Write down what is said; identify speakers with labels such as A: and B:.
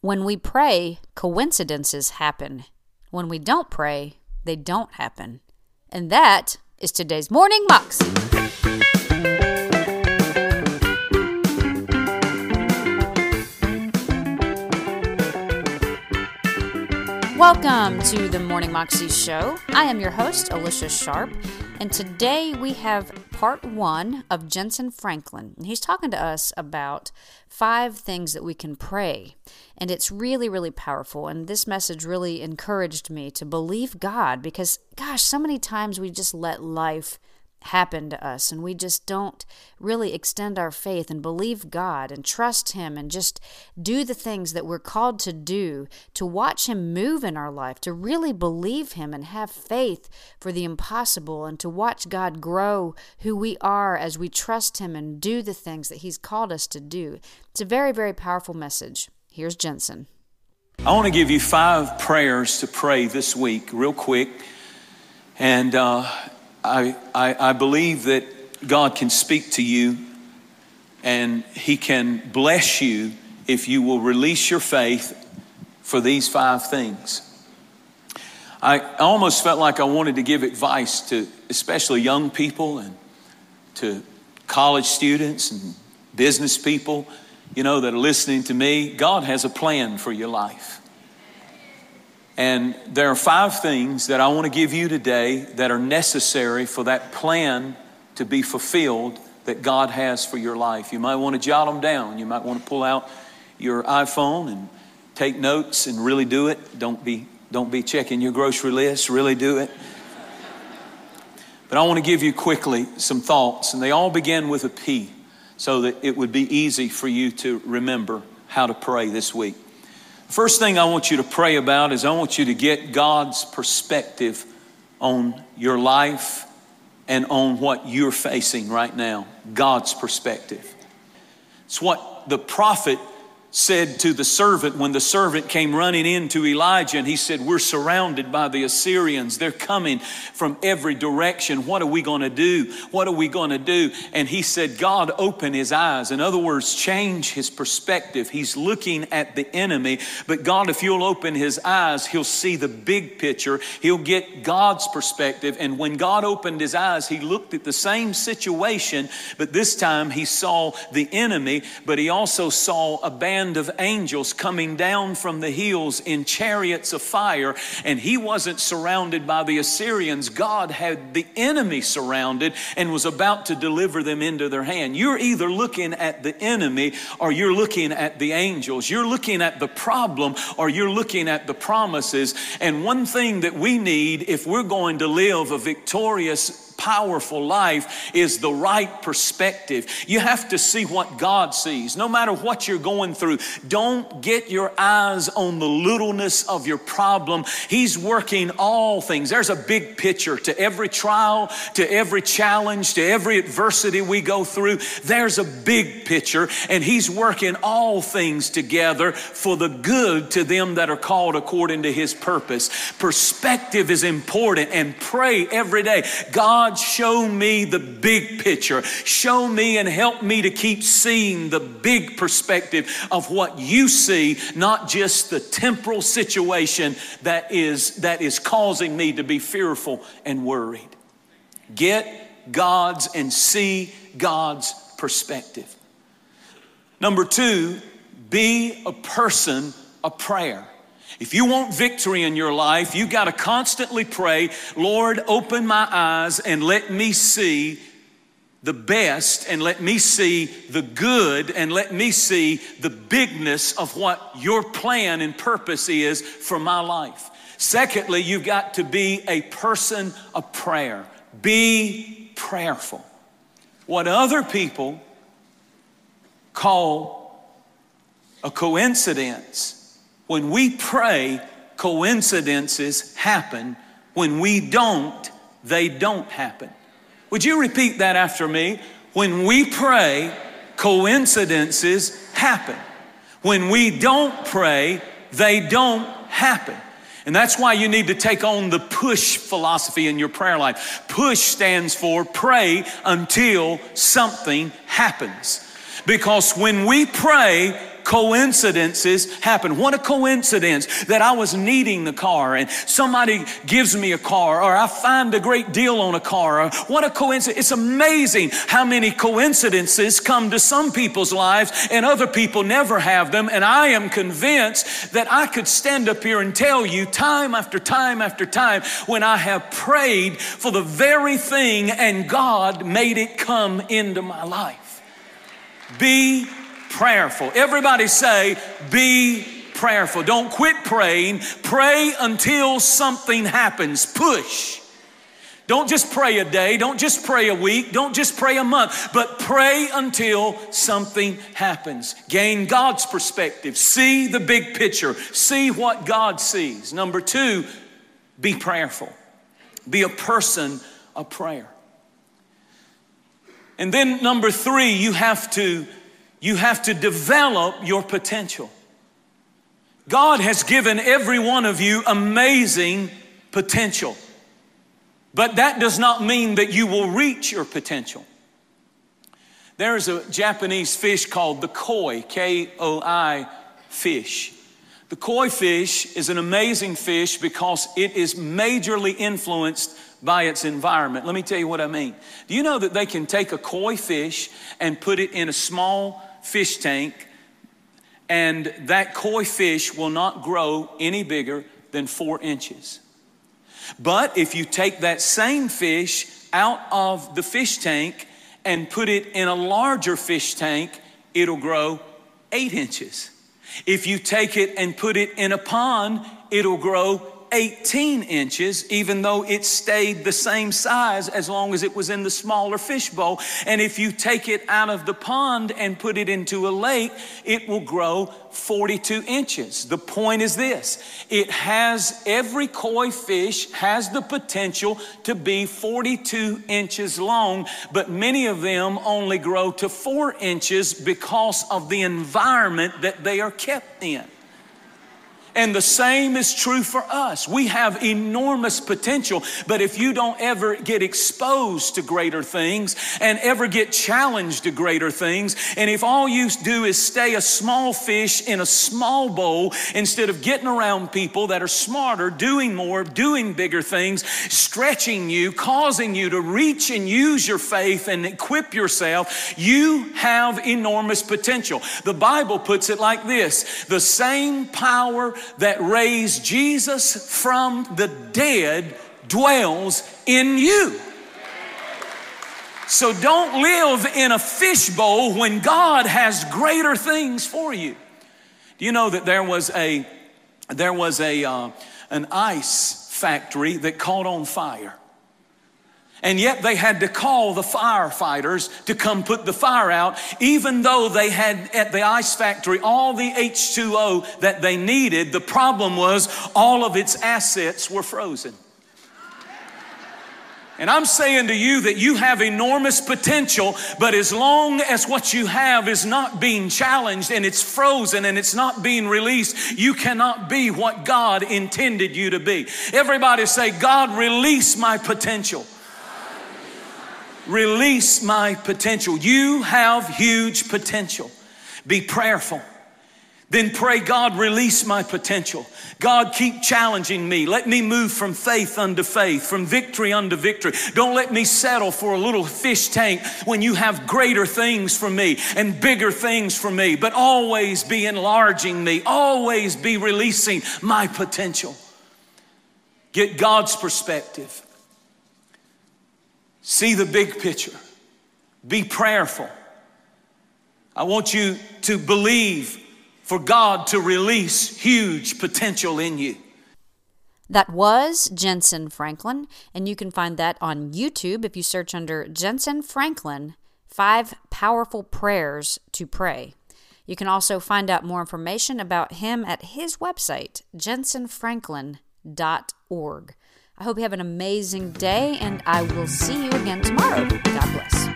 A: When we pray, coincidences happen. When we don't pray, they don't happen. And that is today's Morning Moxie. Welcome to the Morning Moxie Show. I am your host, Alicia Sharp, and today we have part one of Jentezen Franklin. He's talking to us about five things that we can pray. And it's really, really powerful. And this message really encouraged me to believe God because, gosh, so many times we just let life happen to us and we just don't really extend our faith and believe God and trust Him and just do the things that we're called to do to watch Him move in our life, to really believe Him and have faith for the impossible and to watch God grow who we are as we trust Him and do the things that He's called us to do. It's a very, very powerful message. Here's Jentezen.
B: I want to give you five prayers to pray this week, real quick. And uh, I, I, I believe that God can speak to you and He can bless you if you will release your faith for these five things. I almost felt like I wanted to give advice to especially young people and to college students and business people, you know, that are listening to me. God has a plan for your life. And there are five things that I want to give you today that are necessary for that plan to be fulfilled that God has for your life. You might want to jot them down. You might want to pull out your iPhone and take notes and really do it. Don't be, don't be checking your grocery list, really do it. But I want to give you quickly some thoughts, and they all begin with a P so that it would be easy for you to remember how to pray this week. First thing I want you to pray about is I want you to get God's perspective on your life and on what you're facing right now. God's perspective. It's what the prophet said to the servant when the servant came running into Elijah and he said, We're surrounded by the Assyrians. They're coming from every direction. What are we going to do? What are we going to do? And he said, God, open his eyes. In other words, change his perspective. He's looking at the enemy, but God, if you'll open his eyes, he'll see the big picture. He'll get God's perspective. And when God opened his eyes, he looked at the same situation, but this time he saw the enemy, but he also saw a band band of angels coming down from the hills in chariots of fire, and he wasn't surrounded by the Assyrians. God had the enemy surrounded and was about to deliver them into their hand. You're either looking at the enemy or you're looking at the angels. You're looking at the problem or you're looking at the promises. And one thing that we need if we're going to live a victorious powerful life is the right perspective. You have to see what God sees. No matter what you're going through, don't get your eyes on the littleness of your problem. He's working all things. There's a big picture to every trial, to every challenge, to every adversity we go through. There's a big picture, and He's working all things together for the good to them that are called according to His purpose. Perspective is important, and pray every day. God, Show me the big picture. Show me and help me to keep seeing the big perspective of what you see, not just the temporal situation that is, that is causing me to be fearful and worried. Get God's and see God's perspective. Number two, be a person of prayer. If you want victory in your life, you got to constantly pray, Lord, open my eyes and let me see the best and let me see the good and let me see the bigness of what your plan and purpose is for my life. Secondly, you've got to be a person of prayer. Be prayerful. What other people call a coincidence when we pray, coincidences happen. When we don't, they don't happen. Would you repeat that after me? When we pray, coincidences happen. When we don't pray, they don't happen. And that's why you need to take on the push philosophy in your prayer life. Push stands for pray until something happens. Because when we pray, coincidences happen. What a coincidence that I was needing the car and somebody gives me a car or I find a great deal on a car. What a coincidence. It's amazing how many coincidences come to some people's lives and other people never have them. And I am convinced that I could stand up here and tell you time after time after time when I have prayed for the very thing and God made it come into my life. Be prayerful. Everybody say, be prayerful. Don't quit praying. Pray until something happens. Push. Don't just pray a day, don't just pray a week, don't just pray a month, but pray until something happens. Gain God's perspective, see the big picture, see what God sees. Number two, be prayerful, be a person of prayer. And then number three, you have to you have to develop your potential. God has given every one of you amazing potential. But that does not mean that you will reach your potential. There is a Japanese fish called the koi, K O I fish. The koi fish is an amazing fish because it is majorly influenced by its environment. Let me tell you what I mean. Do you know that they can take a koi fish and put it in a small fish tank, and that koi fish will not grow any bigger than four inches? But if you take that same fish out of the fish tank and put it in a larger fish tank, it'll grow eight inches. If you take it and put it in a pond, it'll grow 18 inches, even though it stayed the same size as long as it was in the smaller fish bowl. And if you take it out of the pond and put it into a lake, it will grow 42 inches. The point is this it has every koi fish has the potential to be 42 inches long, but many of them only grow to four inches because of the environment that they are kept in. And the same is true for us. We have enormous potential, but if you don't ever get exposed to greater things and ever get challenged to greater things, and if all you do is stay a small fish in a small bowl instead of getting around people that are smarter, doing more, doing bigger things, stretching you, causing you to reach and use your faith and equip yourself, you have enormous potential. The Bible puts it like this the same power that raised Jesus from the dead dwells in you. So don't live in a fishbowl when God has greater things for you. Do you know that there was a there was a uh, an ice factory that caught on fire? And yet they had to call the firefighters to come put the fire out, even though they had at the ice factory all the H2O that they needed. The problem was all of its assets were frozen. And I'm saying to you that you have enormous potential, but as long as what you have is not being challenged and it's frozen and it's not being released, you cannot be what God intended you to be. Everybody say, God, release my potential release my potential. You have huge potential. Be prayerful. Then pray, God, release my potential. God, keep challenging me. Let me move from faith unto faith, from victory unto victory. Don't let me settle for a little fish tank when you have greater things for me and bigger things for me, but always be enlarging me, always be releasing my potential. Get God's perspective. See the big picture. Be prayerful. I want you to believe for God to release huge potential in you.
A: That was Jentezen Franklin, and you can find that on YouTube if you search under Jentezen Franklin Five Powerful Prayers to Pray. You can also find out more information about him at his website, jentezenfranklin.org. I hope you have an amazing day, and I will see you again tomorrow. God bless.